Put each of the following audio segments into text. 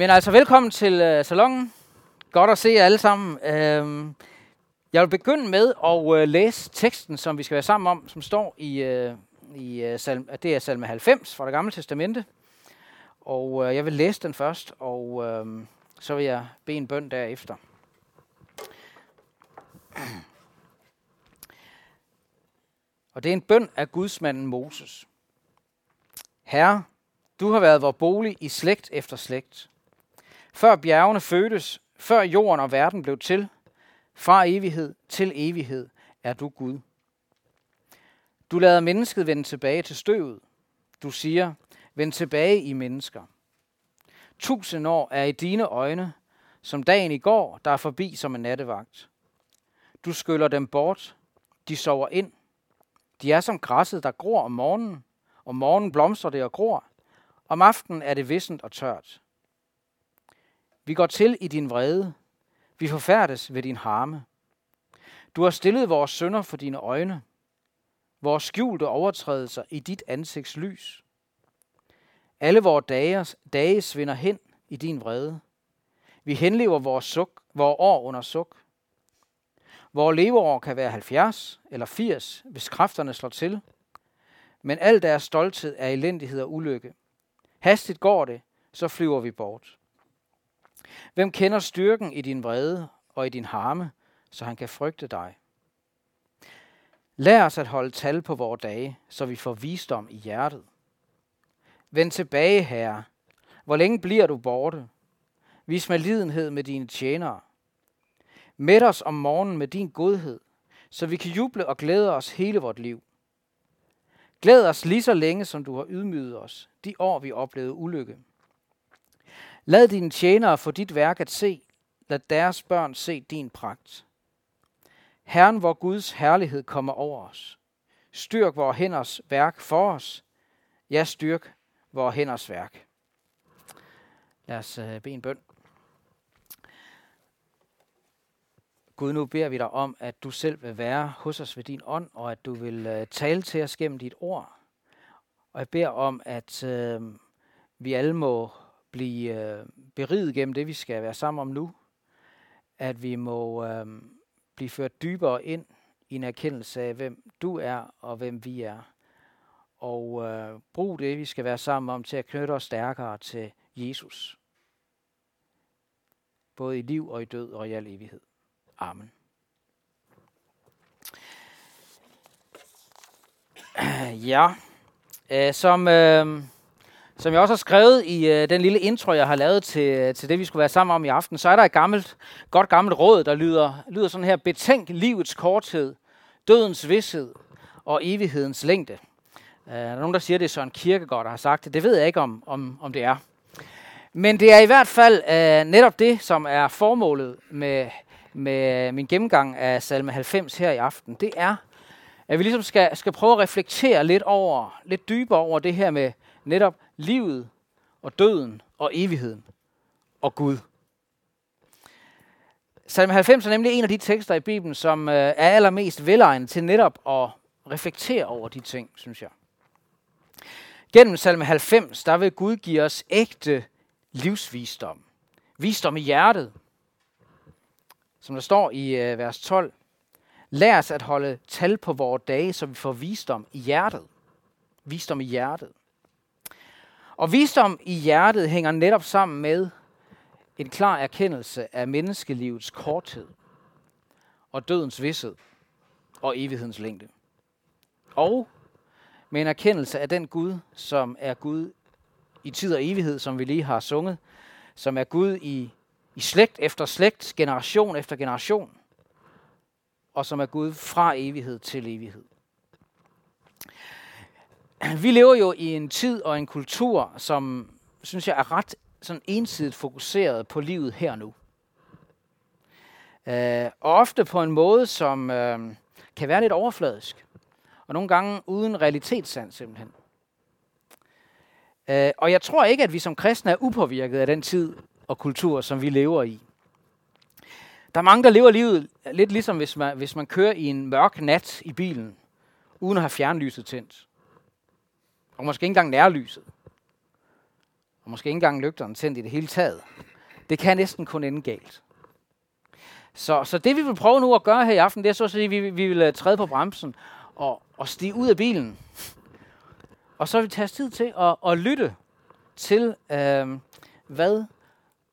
Men altså, velkommen til øh, salongen. Godt at se jer alle sammen. Øh, jeg vil begynde med at øh, læse teksten, som vi skal være sammen om, som står i, øh, i øh, salm, det er salme 90 fra det gamle testamente. Og øh, jeg vil læse den først, og øh, så vil jeg bede en bøn derefter. Og det er en bøn af gudsmanden Moses. Herre, du har været vor bolig i slægt efter slægt. Før bjergene fødtes, før jorden og verden blev til, fra evighed til evighed er du Gud. Du lader mennesket vende tilbage til støvet. Du siger, vend tilbage i mennesker. Tusind år er i dine øjne, som dagen i går, der er forbi som en nattevagt. Du skyller dem bort, de sover ind. De er som græsset, der gror om morgenen. Om morgenen blomstrer det og gror. Om aftenen er det vissent og tørt. Vi går til i din vrede. Vi forfærdes ved din harme. Du har stillet vores sønder for dine øjne. Vores skjulte overtrædelser i dit ansigts lys. Alle vores dage, dage svinder hen i din vrede. Vi henlever vores, suk, vores år under suk. Vores leveår kan være 70 eller 80, hvis kræfterne slår til. Men al deres stolthed er elendighed og ulykke. Hastigt går det, så flyver vi bort. Hvem kender styrken i din vrede og i din harme, så han kan frygte dig? Lær os at holde tal på vore dage, så vi får visdom i hjertet. Vend tilbage, herre. Hvor længe bliver du borte? Vis mig lidenhed med dine tjenere. Mæt os om morgenen med din godhed, så vi kan juble og glæde os hele vort liv. Glæd os lige så længe, som du har ydmyget os, de år vi oplevede ulykke. Lad dine tjenere få dit værk at se. Lad deres børn se din pragt. Herren, hvor Guds herlighed kommer over os. Styrk vores hænders værk for os. Ja, styrk vores hænders værk. Lad os øh, bede en bøn. Gud, nu beder vi dig om, at du selv vil være hos os ved din ånd, og at du vil øh, tale til os gennem dit ord. Og jeg beder om, at øh, vi alle må blive øh, beriget gennem det, vi skal være sammen om nu. At vi må øh, blive ført dybere ind i en erkendelse af, hvem du er og hvem vi er. Og øh, brug det, vi skal være sammen om, til at knytte os stærkere til Jesus. Både i liv og i død og i al evighed. Amen. Ja, øh, som, øh, som jeg også har skrevet i øh, den lille intro, jeg har lavet til, øh, til det, vi skulle være sammen om i aften, så er der et gammelt, godt gammelt råd, der lyder, lyder sådan her. Betænk livets korthed, dødens vidshed og evighedens længde. Øh, der er nogen, der siger, det er Søren Kierkegaard, der har sagt det. Det ved jeg ikke, om, om, om det er. Men det er i hvert fald øh, netop det, som er formålet med, med min gennemgang af salme 90 her i aften. Det er, at vi ligesom skal, skal prøve at reflektere lidt over, lidt dybere over det her med netop livet og døden og evigheden og Gud. Salme 90 er nemlig en af de tekster i Bibelen, som øh, er allermest velegnet til netop at reflektere over de ting, synes jeg. Gennem salme 90, der vil Gud give os ægte livsvisdom. Visdom i hjertet. Som der står i øh, vers 12. Lær os at holde tal på vores dage, så vi får visdom i hjertet. Visdom i hjertet. Og visdom i hjertet hænger netop sammen med en klar erkendelse af menneskelivets korthed og dødens vidshed og evighedens længde. Og med en erkendelse af den Gud, som er Gud i tid og evighed, som vi lige har sunget, som er Gud i, i slægt efter slægt, generation efter generation, og som er Gud fra evighed til evighed. Vi lever jo i en tid og en kultur, som synes jeg er ret sådan ensidigt fokuseret på livet her nu. Øh, og ofte på en måde, som øh, kan være lidt overfladisk. Og nogle gange uden realitetssand simpelthen. Øh, og jeg tror ikke, at vi som kristne er upåvirket af den tid og kultur, som vi lever i. Der er mange, der lever livet lidt ligesom, hvis man, hvis man kører i en mørk nat i bilen, uden at have fjernlyset tændt. Og måske ikke engang nærlyset. Og måske ikke engang lygterne tændt i det hele taget, det kan næsten kun ende galt. Så, så det vi vil prøve nu at gøre her i aften, det er så at sige, at vi, vi vil øh, træde på bremsen og, og stige ud af bilen. Og så vil vi tage os tid til at, at lytte til, øh, hvad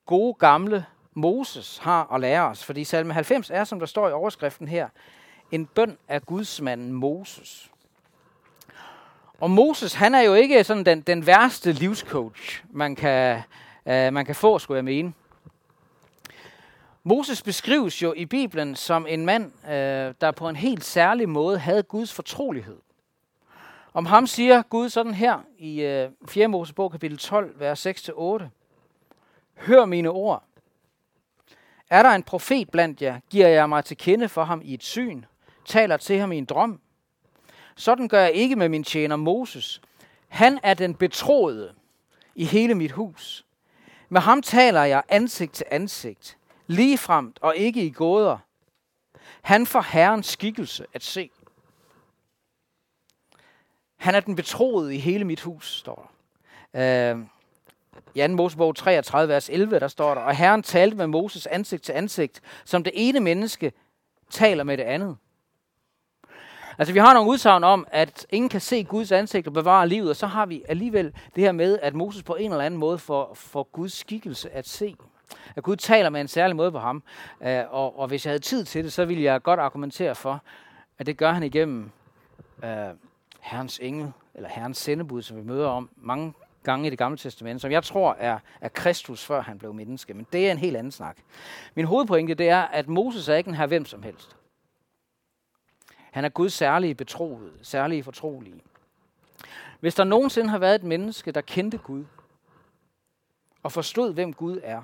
gode gamle Moses har at lære os. Fordi salme 90 er, som der står i overskriften her, en bøn af gudsmanden Moses. Og Moses, han er jo ikke sådan den, den værste livscoach, man kan, øh, man kan få, skulle jeg mene. Moses beskrives jo i Bibelen som en mand, øh, der på en helt særlig måde havde Guds fortrolighed. Om ham siger Gud sådan her i øh, 4. Mosebog kapitel 12, vers 6-8. Hør mine ord. Er der en profet blandt jer, giver jeg mig til kende for ham i et syn, taler til ham i en drøm. Sådan gør jeg ikke med min tjener Moses. Han er den betroede i hele mit hus. Med ham taler jeg ansigt til ansigt, ligefremt og ikke i gåder. Han får Herrens skikkelse at se. Han er den betroede i hele mit hus, står der. Øh, I 2. Mosebog 33, vers 11, der står der, og Herren talte med Moses ansigt til ansigt, som det ene menneske taler med det andet. Altså, vi har nogle udsagn om, at ingen kan se Guds ansigt og bevare livet, og så har vi alligevel det her med, at Moses på en eller anden måde får, får Guds skikkelse at se. At Gud taler med en særlig måde på ham. Uh, og, og hvis jeg havde tid til det, så ville jeg godt argumentere for, at det gør han igennem uh, Herrens engel, eller Herrens sendebud, som vi møder om mange gange i det gamle testament, som jeg tror er, er Kristus, før han blev menneske. Men det er en helt anden snak. Min hovedpointe det er, at Moses er ikke en her hvem som helst. Han er Guds særlige betroede, særlige fortrolige. Hvis der nogensinde har været et menneske, der kendte Gud, og forstod, hvem Gud er,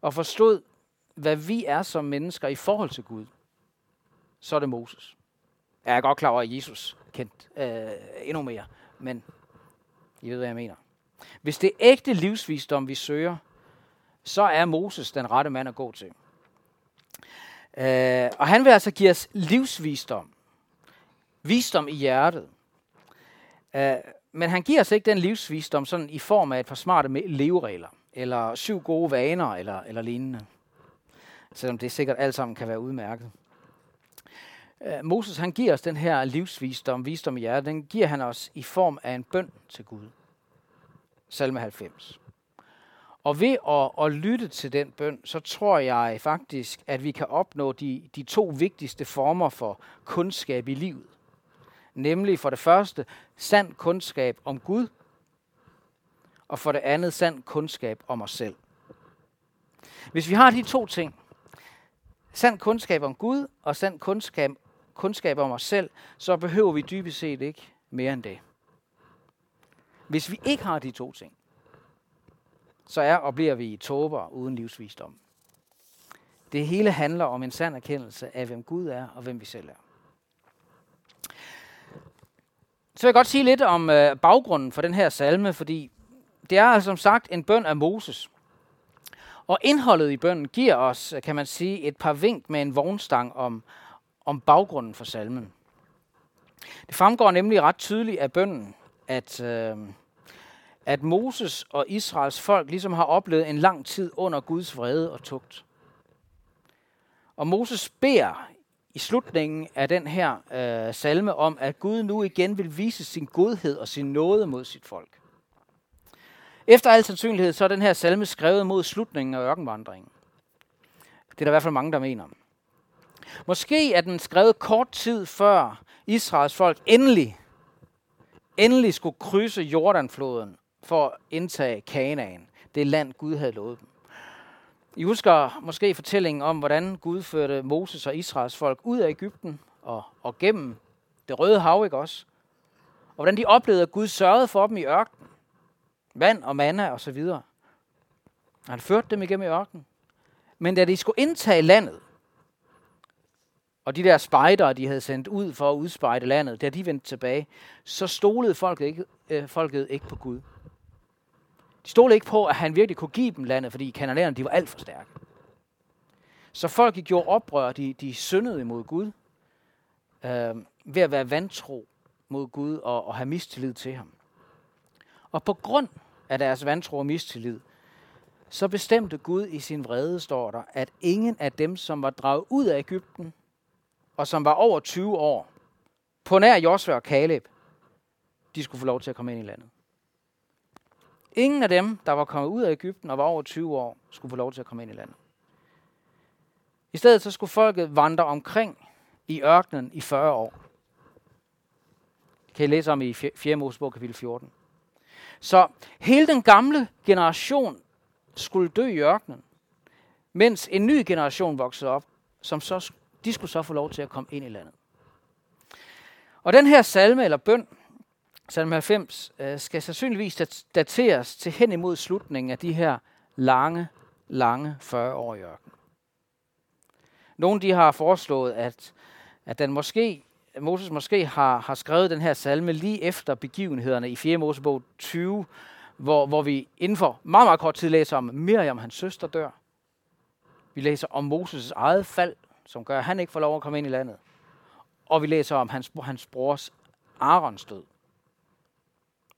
og forstod, hvad vi er som mennesker i forhold til Gud, så er det Moses. Jeg er godt klar over, at Jesus kendt øh, endnu mere, men I ved, hvad jeg mener. Hvis det er ægte livsvisdom, vi søger, så er Moses den rette mand at gå til. Øh, og han vil altså give os livsvisdom. Visdom i hjertet. Øh, men han giver os ikke den livsvisdom sådan i form af et par smarte leveregler, eller syv gode vaner, eller, eller lignende. Selvom det sikkert alt sammen kan være udmærket. Øh, Moses han giver os den her livsvisdom, visdom i hjertet, den giver han os i form af en bøn til Gud. Salme 90. Og ved at, at lytte til den bøn, så tror jeg faktisk, at vi kan opnå de, de to vigtigste former for kundskab i livet. Nemlig for det første sand kundskab om Gud, og for det andet sand kundskab om os selv. Hvis vi har de to ting, sand kundskab om Gud og sand kundskab, kundskab om os selv, så behøver vi dybest set ikke mere end det. Hvis vi ikke har de to ting, så er og bliver vi tåber uden livsvisdom. Det hele handler om en sand erkendelse af, hvem Gud er og hvem vi selv er. Så vil jeg godt sige lidt om øh, baggrunden for den her salme, fordi det er altså som sagt en bøn af Moses. Og indholdet i bønnen giver os, øh, kan man sige, et par vink med en vognstang om, om baggrunden for salmen. Det fremgår nemlig ret tydeligt af bønnen, at, øh, at Moses og Israels folk ligesom har oplevet en lang tid under Guds vrede og tugt. Og Moses beder i slutningen af den her øh, salme om, at Gud nu igen vil vise sin godhed og sin nåde mod sit folk. Efter al sandsynlighed så er den her salme skrevet mod slutningen af ørkenvandringen. Det er der i hvert fald mange, der mener. Måske er den skrevet kort tid før Israels folk endelig, endelig skulle krydse Jordanfloden for at indtage Kanaan, det land Gud havde lovet dem. I husker måske fortællingen om, hvordan Gud førte Moses og Israels folk ud af Ægypten og, og gennem det røde hav, ikke også? Og hvordan de oplevede, at Gud sørgede for dem i ørkenen. Vand og manna og så videre. Han førte dem igennem i ørkenen. Men da de skulle indtage landet, og de der spejdere, de havde sendt ud for at udspejde landet, da de vendte tilbage, så stolede folket ikke, øh, folket ikke på Gud. De stolede ikke på, at han virkelig kunne give dem landet, fordi kanalerne, de var alt for stærke. Så folket gjorde oprør, de, de syndede imod Gud, øh, ved at være vantro mod Gud og, og have mistillid til ham. Og på grund af deres vantro og mistillid, så bestemte Gud i sin vrede, står der, at ingen af dem, som var draget ud af Ægypten, og som var over 20 år, på nær Josua og Kaleb, de skulle få lov til at komme ind i landet. Ingen af dem, der var kommet ud af Ægypten og var over 20 år, skulle få lov til at komme ind i landet. I stedet så skulle folket vandre omkring i ørkenen i 40 år. Det kan I læse om i 4. Mosebog kapitel 14. Så hele den gamle generation skulle dø i ørkenen, mens en ny generation voksede op, som så, de skulle så få lov til at komme ind i landet. Og den her salme eller bøn, salme 90, øh, skal sandsynligvis dateres til hen imod slutningen af de her lange, lange 40 år i ørken. Nogle de har foreslået, at, at den måske, Moses måske har, har skrevet den her salme lige efter begivenhederne i 4. Mosebog 20, hvor, hvor vi inden for meget, meget kort tid læser om Miriam, hans søster, dør. Vi læser om Moses' eget fald, som gør, at han ikke får lov at komme ind i landet. Og vi læser om hans, hans brors Arons død.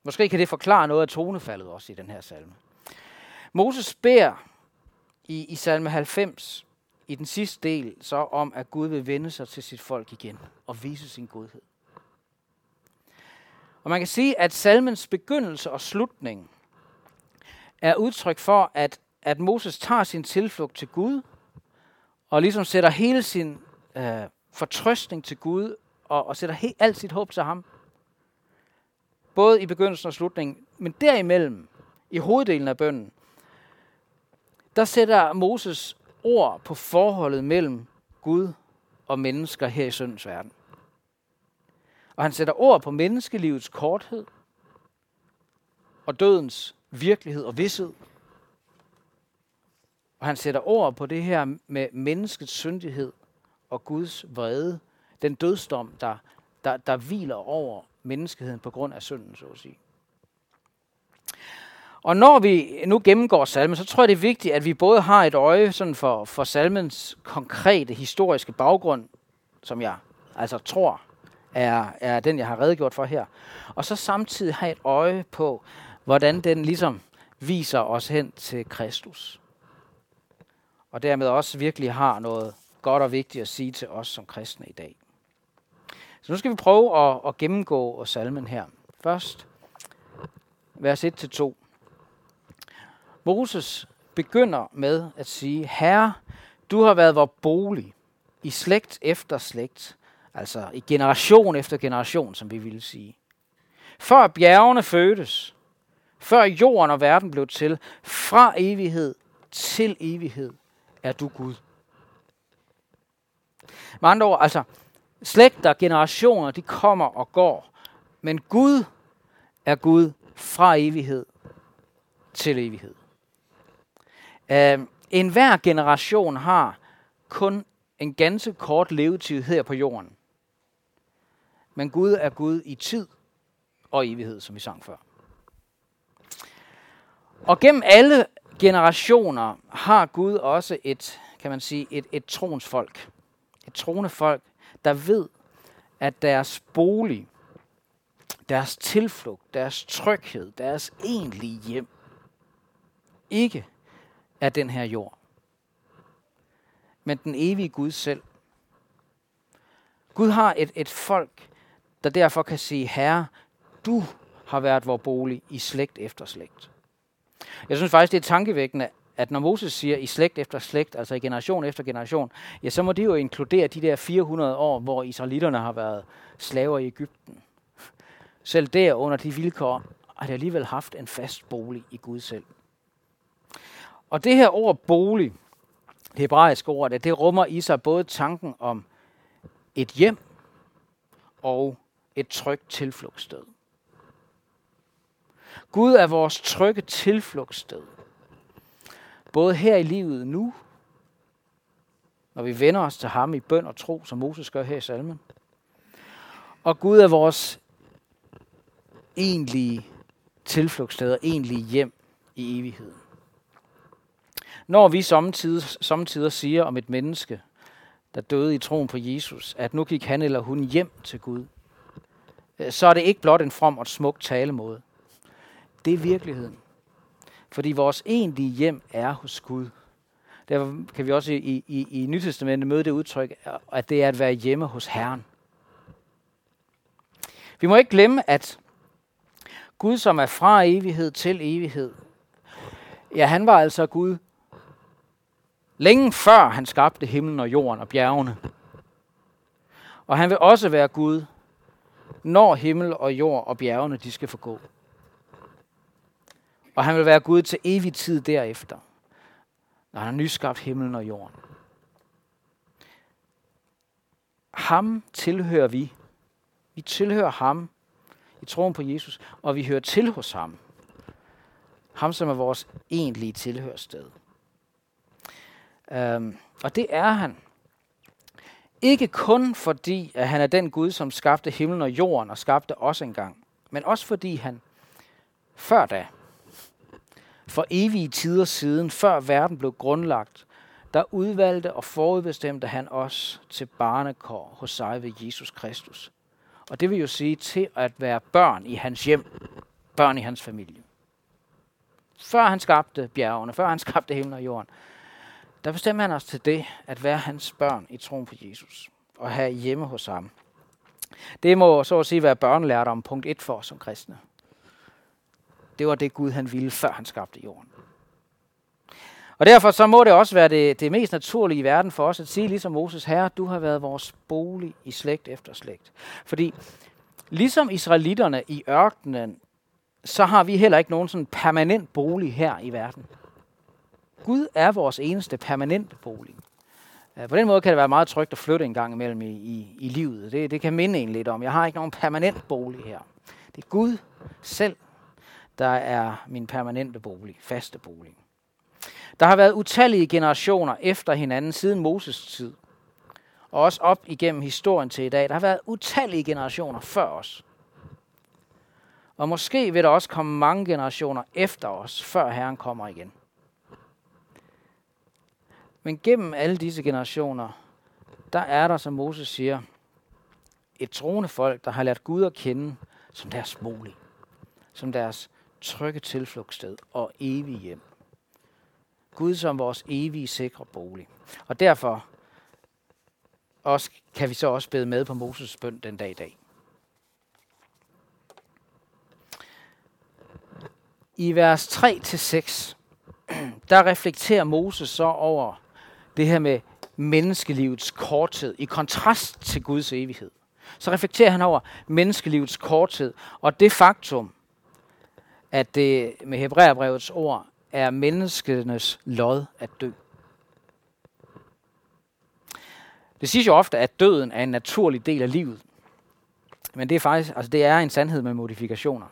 Måske kan det forklare noget af tonefaldet også i den her salme. Moses beder i, i salme 90 i den sidste del så om, at Gud vil vende sig til sit folk igen og vise sin godhed. Og man kan sige, at salmens begyndelse og slutning er udtryk for, at, at Moses tager sin tilflugt til Gud, og ligesom sætter hele sin øh, fortrøstning til Gud, og, og sætter helt, alt sit håb til ham. Både i begyndelsen og slutningen, men derimellem, i hoveddelen af bønden, der sætter Moses ord på forholdet mellem Gud og mennesker her i syndens verden. Og han sætter ord på menneskelivets korthed og dødens virkelighed og vidshed. Og han sætter ord på det her med menneskets syndighed og Guds vrede. Den dødsdom, der, der, der hviler over menneskeheden på grund af synden, så at sige. Og når vi nu gennemgår salmen, så tror jeg, det er vigtigt, at vi både har et øje sådan for, for salmens konkrete historiske baggrund, som jeg altså tror er, er den, jeg har redegjort for her. Og så samtidig have et øje på, hvordan den ligesom viser os hen til Kristus. Og dermed også virkelig har noget godt og vigtigt at sige til os som kristne i dag. Så nu skal vi prøve at, at gennemgå salmen her. Først vers 1-2. Moses begynder med at sige, Herre, du har været vor bolig i slægt efter slægt, altså i generation efter generation, som vi ville sige. Før bjergene fødtes, før jorden og verden blev til, fra evighed til evighed, er du Gud. Med andre ord, altså, slægter, generationer, de kommer og går. Men Gud er Gud fra evighed til evighed. Øhm, uh, en hver generation har kun en ganske kort levetid her på jorden. Men Gud er Gud i tid og evighed, som vi sang før. Og gennem alle generationer har Gud også et, kan man sige, et, et tronsfolk. Et tronefolk, der ved, at deres bolig, deres tilflugt, deres tryghed, deres egentlige hjem, ikke er den her jord, men den evige Gud selv. Gud har et, et folk, der derfor kan sige, Herre, du har været vor bolig i slægt efter slægt. Jeg synes faktisk, det er tankevækkende, at når Moses siger i slægt efter slægt, altså i generation efter generation, ja, så må det jo inkludere de der 400 år, hvor israelitterne har været slaver i Ægypten. Selv der under de vilkår har de alligevel haft en fast bolig i Gud selv. Og det her ord bolig, det hebraiske ord, det, det rummer i sig både tanken om et hjem og et trygt tilflugtssted. Gud er vores trygge tilflugtssted. Både her i livet nu, når vi vender os til ham i bøn og tro, som Moses gør her i salmen. Og Gud er vores egentlige tilflugtssted og egentlige hjem i evigheden. Når vi samtidig, samtidig siger om et menneske, der døde i troen på Jesus, at nu gik han eller hun hjem til Gud, øh, så er det ikke blot en from og smuk talemåde. Det er virkeligheden. Fordi vores egentlige hjem er hos Gud. Derfor kan vi også i, i, i Nytestamentet møde det udtryk, at det er at være hjemme hos Herren. Vi må ikke glemme, at Gud, som er fra evighed til evighed, ja, han var altså Gud længe før han skabte himlen og jorden og bjergene. Og han vil også være Gud, når himmel og jord og bjergene de skal forgå. Og han vil være Gud til evig tid derefter, når han har nyskabt himlen og jorden. Ham tilhører vi. Vi tilhører ham i troen på Jesus, og vi hører til hos ham. Ham, som er vores egentlige tilhørsted. Um, og det er han. Ikke kun fordi, at han er den Gud, som skabte himlen og jorden og skabte os engang, men også fordi han før da, for evige tider siden, før verden blev grundlagt, der udvalgte og forudbestemte han os til barnekår hos sig ved Jesus Kristus. Og det vil jo sige til at være børn i hans hjem, børn i hans familie. Før han skabte bjergene, før han skabte himlen og jorden, der bestemmer han os til det, at være hans børn i troen på Jesus og have hjemme hos ham. Det må så at sige være børnelærdom punkt 1 for os som kristne. Det var det Gud, han ville, før han skabte jorden. Og derfor så må det også være det, det mest naturlige i verden for os at sige, ligesom Moses, Herre, du har været vores bolig i slægt efter slægt. Fordi ligesom israelitterne i ørkenen, så har vi heller ikke nogen sådan permanent bolig her i verden. Gud er vores eneste permanente bolig. Øh, på den måde kan det være meget trygt at flytte en gang imellem i, i, i livet. Det, det kan minde en lidt om. Jeg har ikke nogen permanent bolig her. Det er Gud selv, der er min permanente bolig, faste bolig. Der har været utallige generationer efter hinanden siden Moses tid, og også op igennem historien til i dag. Der har været utallige generationer før os. Og måske vil der også komme mange generationer efter os, før Herren kommer igen. Men gennem alle disse generationer, der er der, som Moses siger, et troende folk, der har lært Gud at kende som deres bolig, som deres trygge tilflugtssted og evige hjem. Gud som vores evige sikre bolig. Og derfor også, kan vi så også bede med på Moses' bøn den dag i dag. I vers 3-6, der reflekterer Moses så over det her med menneskelivets korthed i kontrast til Guds evighed. Så reflekterer han over menneskelivets korthed og det faktum, at det med Hebræerbrevets ord er menneskenes lod at dø. Det siges jo ofte, at døden er en naturlig del af livet. Men det er faktisk, altså det er en sandhed med modifikationer.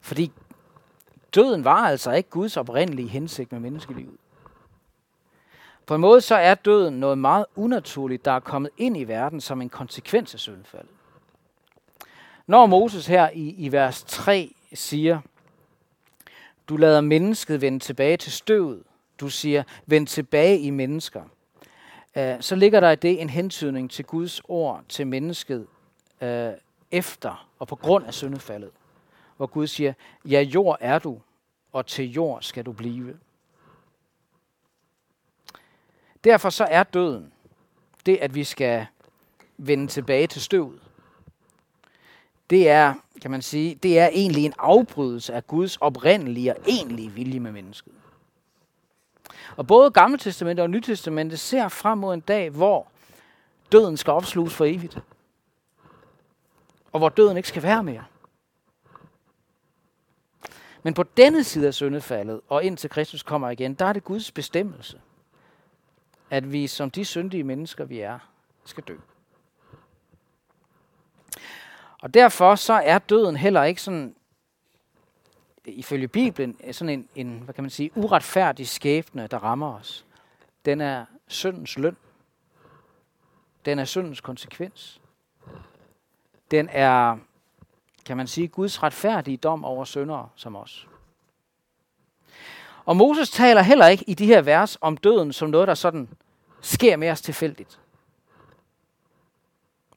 Fordi døden var altså ikke Guds oprindelige hensigt med menneskelivet. På en måde så er døden noget meget unaturligt, der er kommet ind i verden som en konsekvens af syndfaldet. Når Moses her i, i vers 3 siger, du lader mennesket vende tilbage til støvet, du siger, vend tilbage i mennesker, øh, så ligger der i det en hentydning til Guds ord til mennesket øh, efter og på grund af syndefaldet, hvor Gud siger, ja, jord er du, og til jord skal du blive. Derfor så er døden det, at vi skal vende tilbage til støvet. Det er, kan man sige, det er egentlig en afbrydelse af Guds oprindelige og egentlige vilje med mennesket. Og både Gamle Testamentet og Nye Testamentet ser frem mod en dag, hvor døden skal opsluges for evigt. Og hvor døden ikke skal være mere. Men på denne side af syndefaldet, og indtil Kristus kommer igen, der er det Guds bestemmelse, at vi som de syndige mennesker, vi er, skal dø. Og derfor så er døden heller ikke sådan, ifølge Bibelen, sådan en, en hvad kan man sige, uretfærdig skæbne, der rammer os. Den er syndens løn. Den er syndens konsekvens. Den er, kan man sige, Guds retfærdige dom over syndere som os. Og Moses taler heller ikke i de her vers om døden som noget, der sådan sker med os tilfældigt.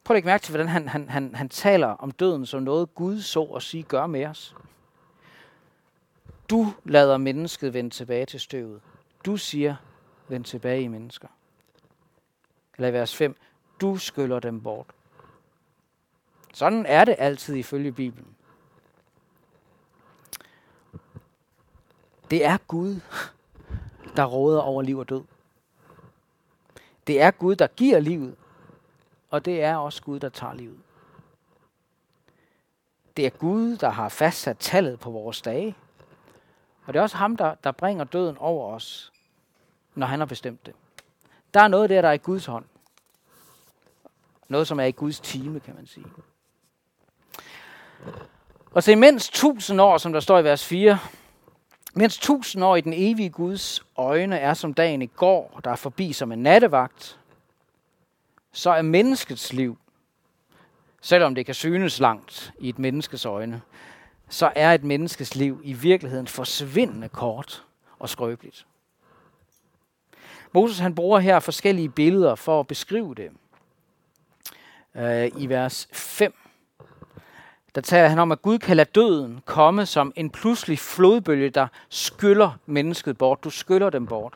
Prøv at lægge mærke til, hvordan han, han, han, han taler om døden som noget, Gud så at sige gør med os. Du lader mennesket vende tilbage til støvet. Du siger, vend tilbage i mennesker. Eller i vers 5, du skyller dem bort. Sådan er det altid ifølge Bibelen. Det er Gud, der råder over liv og død. Det er Gud, der giver livet, og det er også Gud, der tager livet. Det er Gud, der har fastsat tallet på vores dage. Og det er også ham, der, der bringer døden over os, når han har bestemt det. Der er noget der, der er i Guds hånd. Noget, som er i Guds time, kan man sige. Og så mens tusind år, som der står i vers 4, mens tusind år i den evige Guds øjne er som dagen i går, der er forbi som en nattevagt, så er menneskets liv, selvom det kan synes langt i et menneskes øjne, så er et menneskes liv i virkeligheden forsvindende kort og skrøbeligt. Moses han bruger her forskellige billeder for at beskrive det. Øh, I vers 5 der taler han om, at Gud kan lade døden komme som en pludselig flodbølge, der skyller mennesket bort. Du skyller dem bort.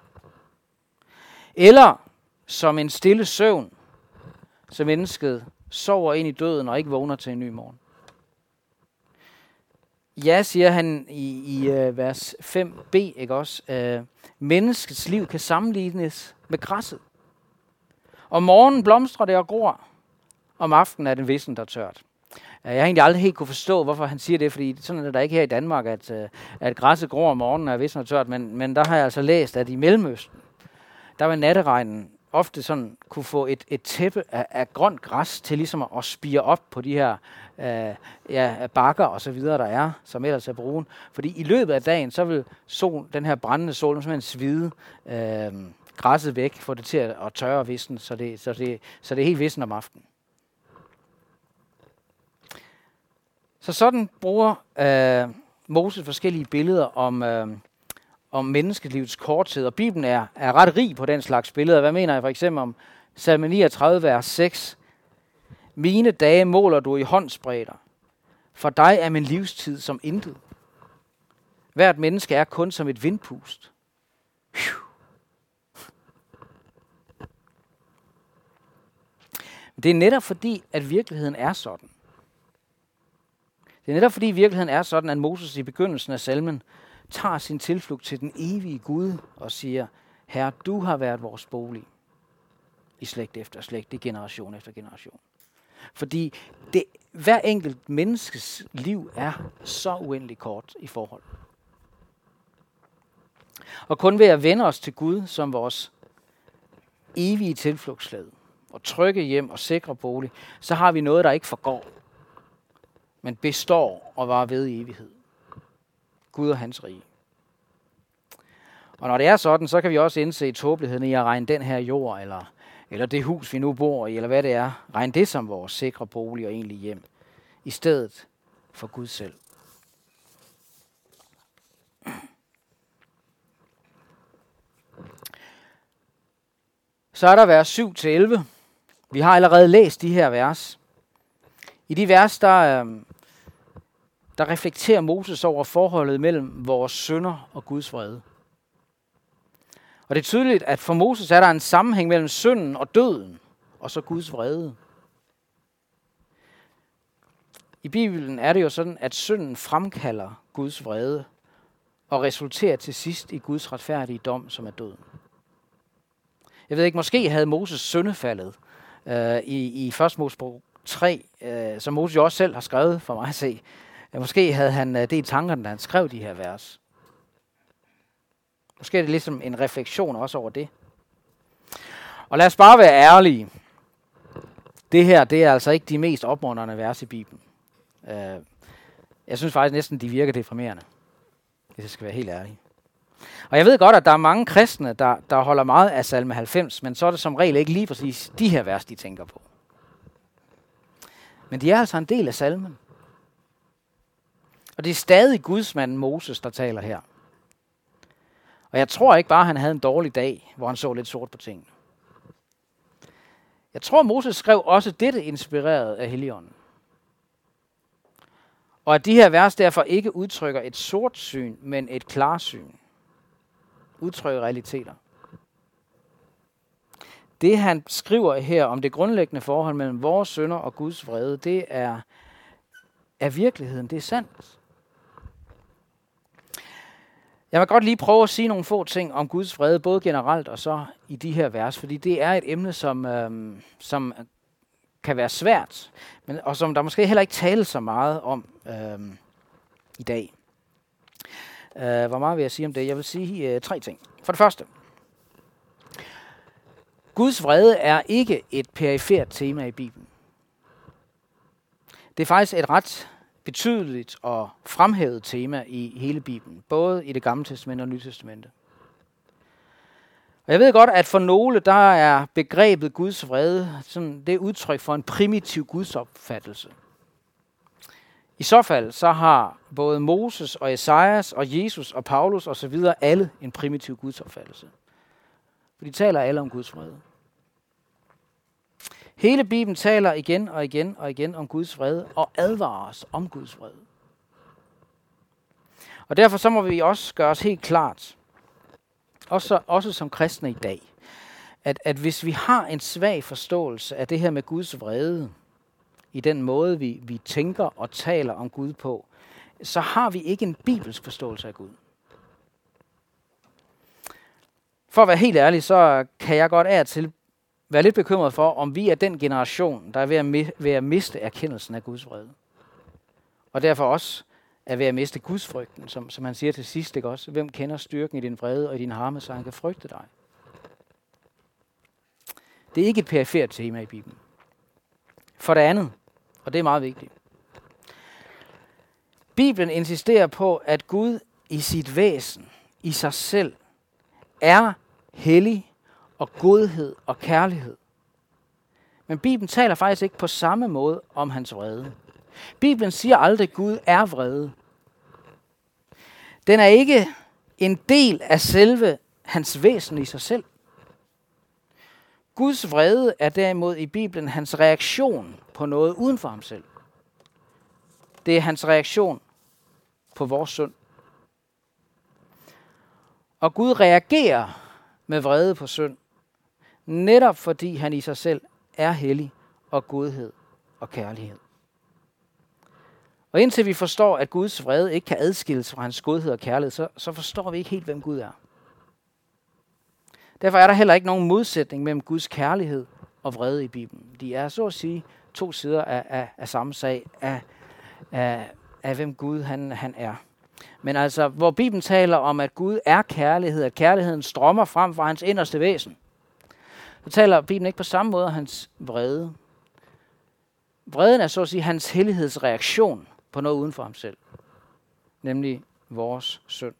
Eller som en stille søvn, så mennesket sover ind i døden og ikke vågner til en ny morgen. Ja, siger han i, i uh, vers 5b, ikke også? Uh, menneskets liv kan sammenlignes med græsset. Om morgenen blomstrer det og gror. Om aftenen er det vissen, der tørt. Øh, jeg har egentlig aldrig helt kunne forstå, hvorfor han siger det, fordi sådan er der ikke her i Danmark, at, at græsset gror om morgenen er vissen og tørt, men, men der har jeg altså læst, at i Mellemøsten, der var natteregnen ofte sådan kunne få et, et tæppe af, af grønt græs til ligesom at, at spire op på de her øh, ja, bakker og så videre, der er, som ellers er brugen. Fordi i løbet af dagen, så vil sol, den her brændende sol simpelthen svide øh, græsset væk, få det til at, at tørre vissen, så det, så, det, så det er helt vissen om aftenen. Så sådan bruger øh, Moses forskellige billeder om, øh, om menneskelivets korthed, og Bibelen er, er ret rig på den slags billeder. Hvad mener jeg for eksempel om salme 39, vers 6? Mine dage måler du i håndsbredder. For dig er min livstid som intet. Hvert menneske er kun som et vindpust. Det er netop fordi, at virkeligheden er sådan. Det er netop fordi virkeligheden er sådan, at Moses i begyndelsen af salmen tager sin tilflugt til den evige Gud og siger, Herre, du har været vores bolig i slægt efter slægt, i generation efter generation. Fordi det, hver enkelt menneskes liv er så uendelig kort i forhold. Og kun ved at vende os til Gud som vores evige tilflugtsled og trygge hjem og sikre bolig, så har vi noget, der ikke forgår men består og var ved i evighed. Gud og hans rige. Og når det er sådan, så kan vi også indse tåbeligheden i at regne den her jord, eller, eller det hus, vi nu bor i, eller hvad det er, regne det som vores sikre bolig og egentlig hjem, i stedet for Gud selv. Så er der vers 7-11. Vi har allerede læst de her vers. I de vers, der, øhm, der reflekterer Moses over forholdet mellem vores sønder og Guds vrede. Og det er tydeligt, at for Moses er der en sammenhæng mellem synden og døden, og så Guds vrede. I Bibelen er det jo sådan, at synden fremkalder Guds vrede, og resulterer til sidst i Guds retfærdige dom, som er døden. Jeg ved ikke, måske havde Moses syndefaldet øh, i, i 1. Mosebog 3, øh, som Moses jo også selv har skrevet for mig at se. Ja, måske havde han øh, det i tankerne, da han skrev de her vers. Måske er det ligesom en refleksion også over det. Og lad os bare være ærlige. Det her, det er altså ikke de mest opmuntrende vers i Bibelen. Øh, jeg synes faktisk næsten, de virker deprimerende. Hvis jeg skal være helt ærlig. Og jeg ved godt, at der er mange kristne, der, der holder meget af salme 90, men så er det som regel ikke lige præcis de her vers, de tænker på. Men de er altså en del af salmen. Og det er stadig gudsmanden Moses, der taler her. Og jeg tror ikke bare, at han havde en dårlig dag, hvor han så lidt sort på tingene. Jeg tror, Moses skrev også dette inspireret af Helligånden. Og at de her vers derfor ikke udtrykker et sort syn, men et klarsyn. Udtrykker realiteter. Det han skriver her om det grundlæggende forhold mellem vores sønder og Guds vrede, det er, er virkeligheden. Det er sandt. Jeg vil godt lige prøve at sige nogle få ting om Guds vrede, både generelt og så i de her vers, fordi det er et emne, som, øh, som kan være svært, men, og som der måske heller ikke tales så meget om øh, i dag. Øh, hvor meget vil jeg sige om det? Jeg vil sige øh, tre ting. For det første, Guds vrede er ikke et perifert tema i Bibelen. Det er faktisk et ret betydeligt og fremhævet tema i hele Bibelen, både i det gamle testamente og nye testamente. Og jeg ved godt, at for nogle, der er begrebet Guds vrede, sådan, det er udtryk for en primitiv gudsopfattelse. I så fald, så har både Moses og Esajas og Jesus og Paulus og så videre alle en primitiv gudsopfattelse. For de taler alle om Guds vrede. Hele Bibelen taler igen og igen og igen om Guds vrede og advarer os om Guds vrede. Og derfor så må vi også gøre os helt klart, også, også som kristne i dag, at, at hvis vi har en svag forståelse af det her med Guds vrede, i den måde, vi, vi tænker og taler om Gud på, så har vi ikke en bibelsk forståelse af Gud. For at være helt ærlig, så kan jeg godt af til være lidt bekymret for, om vi er den generation, der er ved at, ved at miste erkendelsen af Guds vrede. Og derfor også er ved at miste Guds frygten, som, som han siger til sidst, ikke også? Hvem kender styrken i din vrede og i din harme, så han kan frygte dig? Det er ikke et perifert tema i Bibelen. For det andet, og det er meget vigtigt. Bibelen insisterer på, at Gud i sit væsen, i sig selv, er hellig og godhed og kærlighed. Men Bibelen taler faktisk ikke på samme måde om hans vrede. Bibelen siger aldrig, at Gud er vrede. Den er ikke en del af selve hans væsen i sig selv. Guds vrede er derimod i Bibelen hans reaktion på noget uden for ham selv. Det er hans reaktion på vores synd. Og Gud reagerer med vrede på synd, netop fordi han i sig selv er hellig og godhed og kærlighed. Og indtil vi forstår, at Guds vrede ikke kan adskilles fra hans godhed og kærlighed, så, så forstår vi ikke helt, hvem Gud er. Derfor er der heller ikke nogen modsætning mellem Guds kærlighed og vrede i Bibelen. De er så at sige to sider af, af, af samme sag, af, af, af hvem Gud han, han er. Men altså, hvor Bibelen taler om, at Gud er kærlighed, at kærligheden strømmer frem fra hans inderste væsen, så taler Bibelen ikke på samme måde om hans vrede. Vreden er så at sige hans hellighedsreaktion på noget uden for ham selv, nemlig vores synd.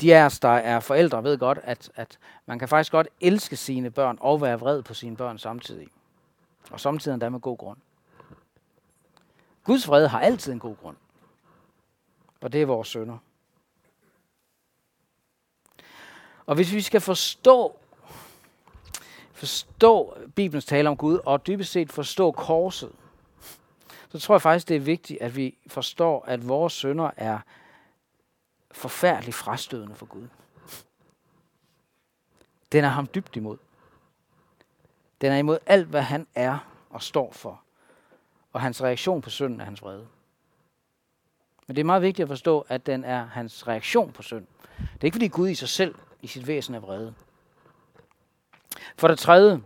De af os, der er forældre, ved godt, at, at man kan faktisk godt elske sine børn og være vred på sine børn samtidig. Og samtidig endda med god grund. Guds vrede har altid en god grund. Og det er vores sønder. Og hvis vi skal forstå forstå Bibelens tale om Gud, og dybest set forstå korset, så tror jeg faktisk, det er vigtigt, at vi forstår, at vores sønder er forfærdeligt frastødende for Gud. Den er ham dybt imod. Den er imod alt, hvad han er og står for. Og hans reaktion på synden er hans vrede. Men det er meget vigtigt at forstå, at den er hans reaktion på synd. Det er ikke fordi Gud i sig selv, i sit væsen er vrede. For det tredje,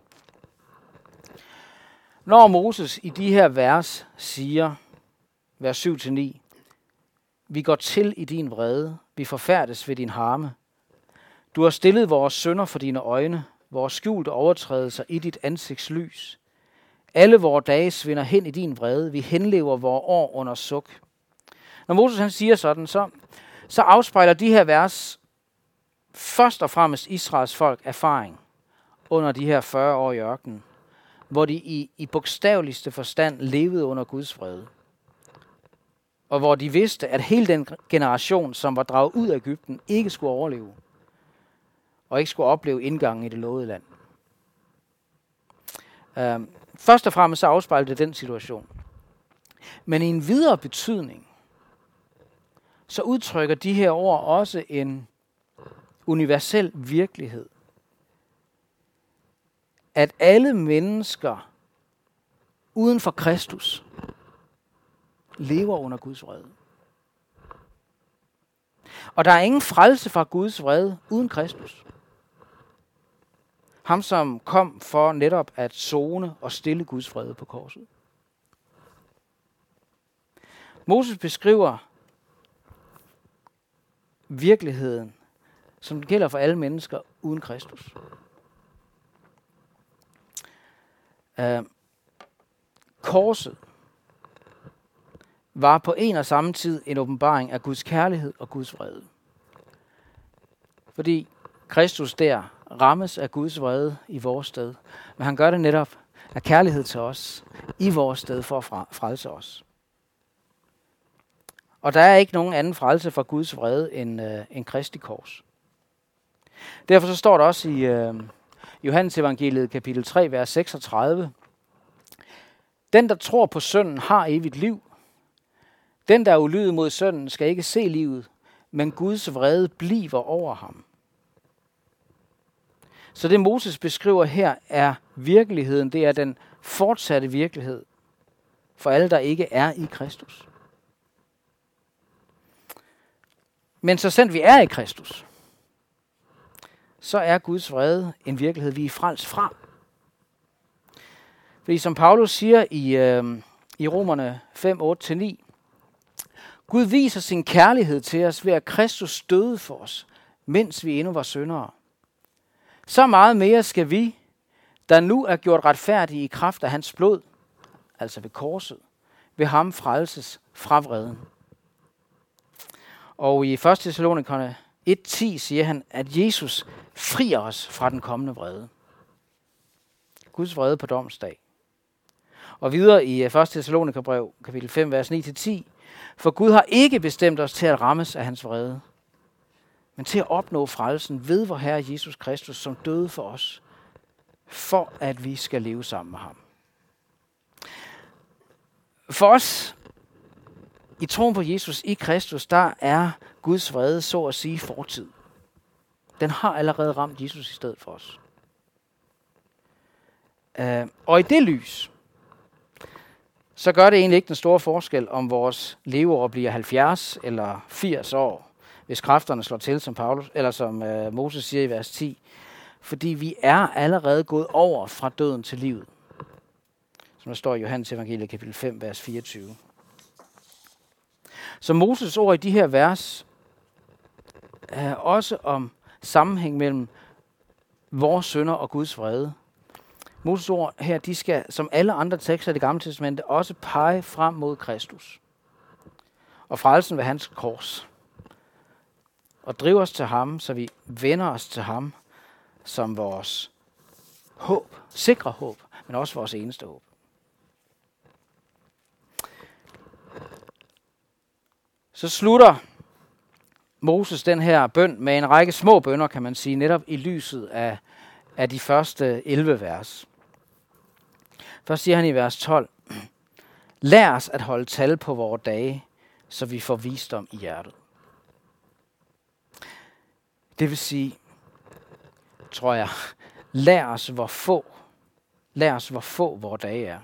når Moses i de her vers siger, vers 7-9, vi går til i din vrede, vi forfærdes ved din harme. Du har stillet vores sønder for dine øjne, vores skjulte overtrædelser i dit ansigts lys. Alle vores dage svinder hen i din vrede, vi henlever vores år under suk. Når Moses han siger sådan, så, så afspejler de her vers først og fremmest Israels folk erfaring under de her 40 år i ørkenen, hvor de i, i bogstaveligste forstand levede under Guds vrede. Og hvor de vidste, at hele den generation, som var draget ud af Ægypten, ikke skulle overleve. Og ikke skulle opleve indgangen i det lovede land. Øhm, først og fremmest så afspejlede det den situation. Men i en videre betydning, så udtrykker de her ord også en universel virkelighed. At alle mennesker uden for Kristus lever under Guds vrede. Og der er ingen frelse fra Guds vrede uden Kristus. Ham, som kom for netop at zone og stille Guds vrede på korset. Moses beskriver virkeligheden, som gælder for alle mennesker uden Kristus. Øh, korset var på en og samme tid en åbenbaring af Guds kærlighed og Guds vrede. Fordi Kristus der rammes af Guds vrede i vores sted. Men han gør det netop af kærlighed til os i vores sted for at frelse os. Og der er ikke nogen anden frelse fra Guds vrede end, øh, end Kristi kors. Derfor så står der også i øh, Johannes evangeliet kapitel 3, vers 36. Den, der tror på sønnen, har evigt liv. Den, der er ulydig mod sønnen, skal ikke se livet, men Guds vrede bliver over ham. Så det Moses beskriver her er virkeligheden, det er den fortsatte virkelighed for alle, der ikke er i Kristus. Men så sendt vi er i Kristus, så er Guds vrede en virkelighed, vi er frelst fra. Fordi som Paulus siger i, øh, i Romerne 5, 8-9, Gud viser sin kærlighed til os ved at Kristus døde for os, mens vi endnu var syndere. Så meget mere skal vi, der nu er gjort retfærdige i kraft af hans blod, altså ved korset, ved ham frelses fra vreden. Og i 1. Thessalonikerne 1.10 siger han, at Jesus frier os fra den kommende vrede. Guds vrede på domsdag. Og videre i øh, 1. Thessalonikerbrev, kapitel 5, vers 9-10. For Gud har ikke bestemt os til at rammes af hans vrede, men til at opnå frelsen ved vor Herre Jesus Kristus, som døde for os, for at vi skal leve sammen med ham. For os, i troen på Jesus i Kristus, der er Guds vrede så at sige fortid. Den har allerede ramt Jesus i stedet for os. Uh, og i det lys, så gør det egentlig ikke den store forskel, om vores leveår bliver 70 eller 80 år, hvis kræfterne slår til, som, Paulus, eller som uh, Moses siger i vers 10. Fordi vi er allerede gået over fra døden til livet. Som der står i Johannes evangelie kapitel 5, vers 24. Så Moses ord i de her vers øh, også om sammenhæng mellem vores sønder og Guds vrede. Moses ord her, de skal, som alle andre tekster i det gamle testamente, også pege frem mod Kristus. Og frelsen ved hans kors. Og drive os til ham, så vi vender os til ham som vores håb, sikre håb, men også vores eneste håb. Så slutter Moses den her bøn med en række små bønder, kan man sige, netop i lyset af, af de første 11 vers. Først siger han i vers 12, Lær os at holde tal på vores dage, så vi får visdom i hjertet. Det vil sige, tror jeg, lær os hvor få, lær os hvor få vores dage er,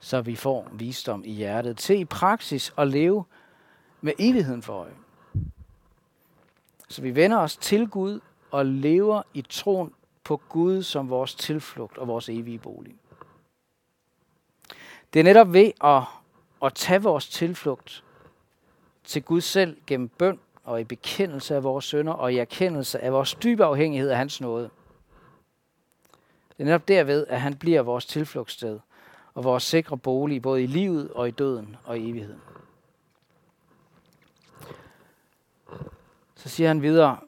så vi får visdom i hjertet til i praksis at leve med evigheden for øje. Så vi vender os til Gud og lever i troen på Gud som vores tilflugt og vores evige bolig. Det er netop ved at, at tage vores tilflugt til Gud selv gennem bøn og i bekendelse af vores sønder og i erkendelse af vores dybe afhængighed af hans nåde. Det er netop derved, at han bliver vores tilflugtssted og vores sikre bolig, både i livet og i døden og i evigheden. Så siger han videre,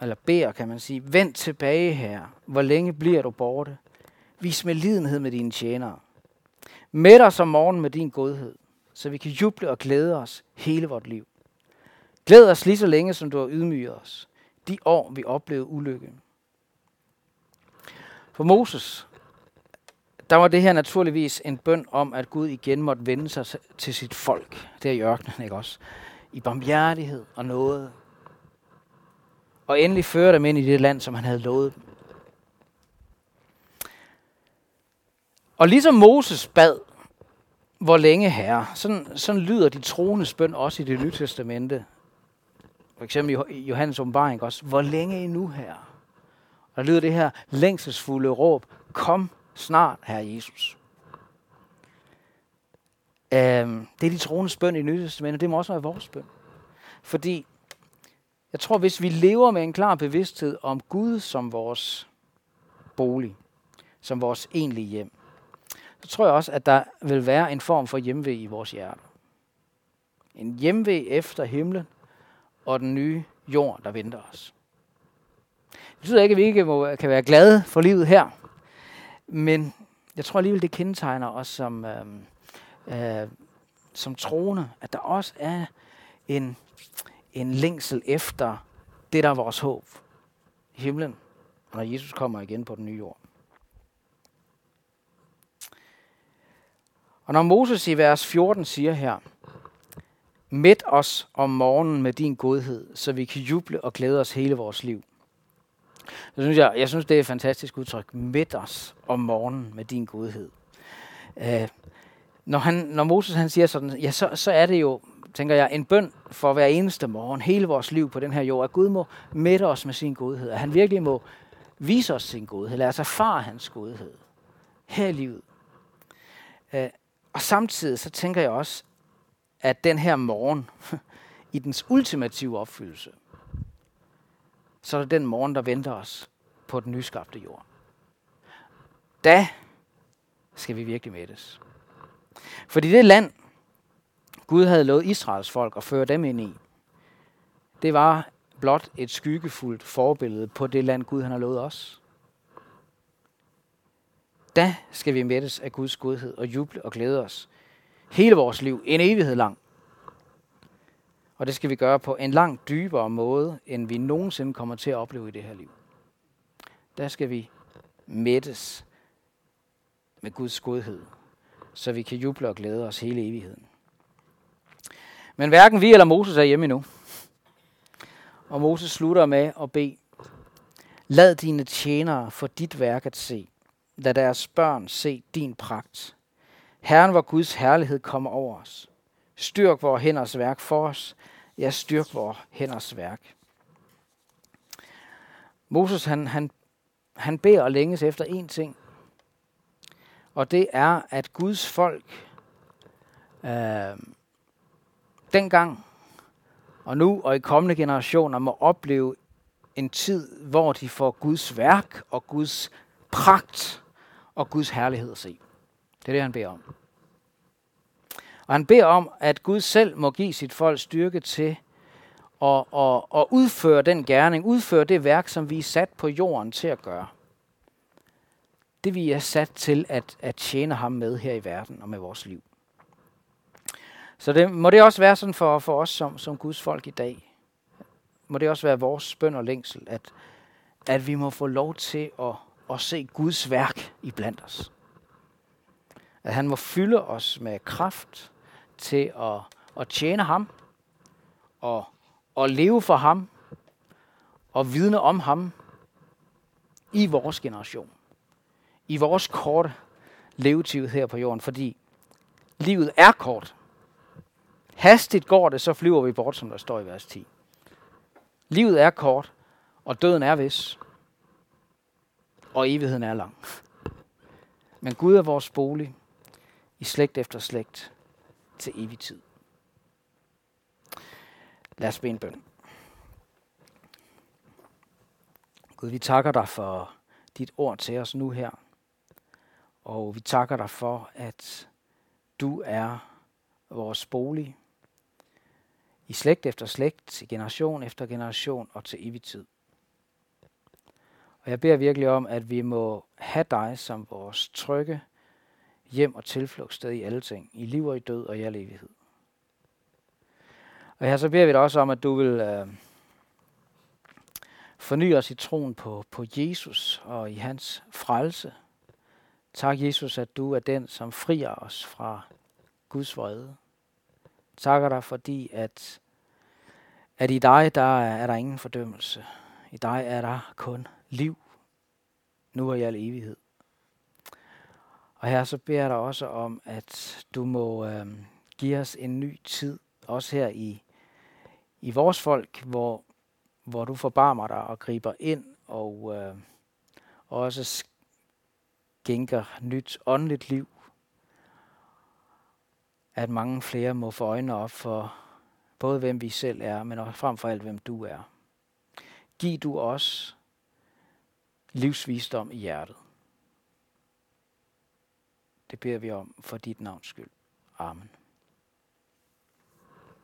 eller beder kan man sige, vend tilbage her. Hvor længe bliver du borte? Vis med lidenhed med dine tjenere. Mæt os om morgenen med din godhed, så vi kan juble og glæde os hele vort liv. Glæd os lige så længe, som du har ydmyget os. De år, vi oplevede ulykke. For Moses, der var det her naturligvis en bøn om, at Gud igen måtte vende sig til sit folk, der i ørkenen, ikke også? I barmhjertighed og noget. Og endelig føre dem ind i det land, som han havde lovet dem. Og ligesom Moses bad, hvor længe herre, sådan, sådan lyder de troende bøn også i det nye testamente. For eksempel i Johannes åbenbaring også. Hvor længe endnu, her? Og der lyder det her længselsfulde råb. Kom snart, Herre Jesus. Øhm, det er de troende bøn i Nye Testamentet. Det må også være vores bøn. Fordi jeg tror, hvis vi lever med en klar bevidsthed om Gud som vores bolig, som vores egentlige hjem, så tror jeg også, at der vil være en form for hjemve i vores hjerte. En hjemve efter himlen og den nye jord, der venter os. Det betyder ikke, at vi ikke må, kan være glade for livet her, men jeg tror alligevel, det kendetegner os som, øh, øh, som troende, at der også er en, en længsel efter det, der er vores håb. Himlen, når Jesus kommer igen på den nye jord. Og når Moses i vers 14 siger her, Mæt os om morgenen med din godhed, så vi kan juble og glæde os hele vores liv. Så synes jeg, jeg synes, det er et fantastisk udtryk. Mæt os om morgenen med din godhed. Øh, når, han, når Moses han siger sådan, ja, så, så er det jo, tænker jeg, en bøn for hver eneste morgen, hele vores liv på den her jord, at Gud må mætte os med sin godhed. At han virkelig må vise os sin godhed. Lad os erfare hans godhed her i livet. Uh, og samtidig så tænker jeg også, at den her morgen, i dens ultimative opfyldelse, så er det den morgen, der venter os på den nyskabte jord. Da skal vi virkelig mættes. Fordi det land, Gud havde lovet Israels folk at føre dem ind i, det var blot et skyggefuldt forbillede på det land, Gud han har lovet os. Da skal vi mættes af Guds godhed og juble og glæde os hele vores liv, en evighed lang. Og det skal vi gøre på en langt dybere måde, end vi nogensinde kommer til at opleve i det her liv. Der skal vi mættes med Guds godhed, så vi kan juble og glæde os hele evigheden. Men hverken vi eller Moses er hjemme endnu. Og Moses slutter med at bede, Lad dine tjenere for dit værk at se. Lad deres børn se din pragt. Herren, hvor Guds herlighed kommer over os. Styrk vores hænders værk for os. Ja, styrk vores hænders værk. Moses, han, han, han beder og længes efter én ting. Og det er, at Guds folk øh, dengang og nu og i kommende generationer må opleve en tid, hvor de får Guds værk og Guds pragt og Guds herlighed at se. Det er det, han beder om. Og han beder om, at Gud selv må give sit folk styrke til at, at, at udføre den gerning, udføre det værk, som vi er sat på jorden til at gøre. Det vi er sat til at, at tjene ham med her i verden og med vores liv. Så det, må det også være sådan for, for os som, som Guds folk i dag. Må det også være vores bøn og længsel, at, at vi må få lov til at, at se Guds værk i blandt os. At han må fylde os med kraft til at, at tjene ham, og, og leve for ham, og vidne om ham i vores generation. I vores korte levetid her på jorden, fordi livet er kort. Hastigt går det, så flyver vi bort, som der står i vers 10. Livet er kort, og døden er vis, og evigheden er lang. Men Gud er vores bolig i slægt efter slægt til evig tid. Lad os bede en bøn. Gud, vi takker dig for dit ord til os nu her. Og vi takker dig for, at du er vores bolig i slægt efter slægt, i generation efter generation og til evig tid. Og jeg beder virkelig om, at vi må have dig som vores trygge hjem og tilflugtssted i alle ting, i liv og i død og i al evighed. Og her så beder vi dig også om, at du vil øh, forny os i troen på, på Jesus og i hans frelse Tak, Jesus, at du er den, som frier os fra Guds vrede. Takker dig, fordi at, at i dig der er, er der ingen fordømmelse. I dig er der kun liv, nu og i al evighed. Og her så beder jeg dig også om, at du må øh, give os en ny tid, også her i, i vores folk, hvor, hvor du forbarmer dig og griber ind og øh, også skænker nyt åndeligt liv. At mange flere må få øjnene op for både hvem vi selv er, men også frem for alt hvem du er. Giv du os livsvisdom i hjertet. Det beder vi om for dit navns skyld. Amen.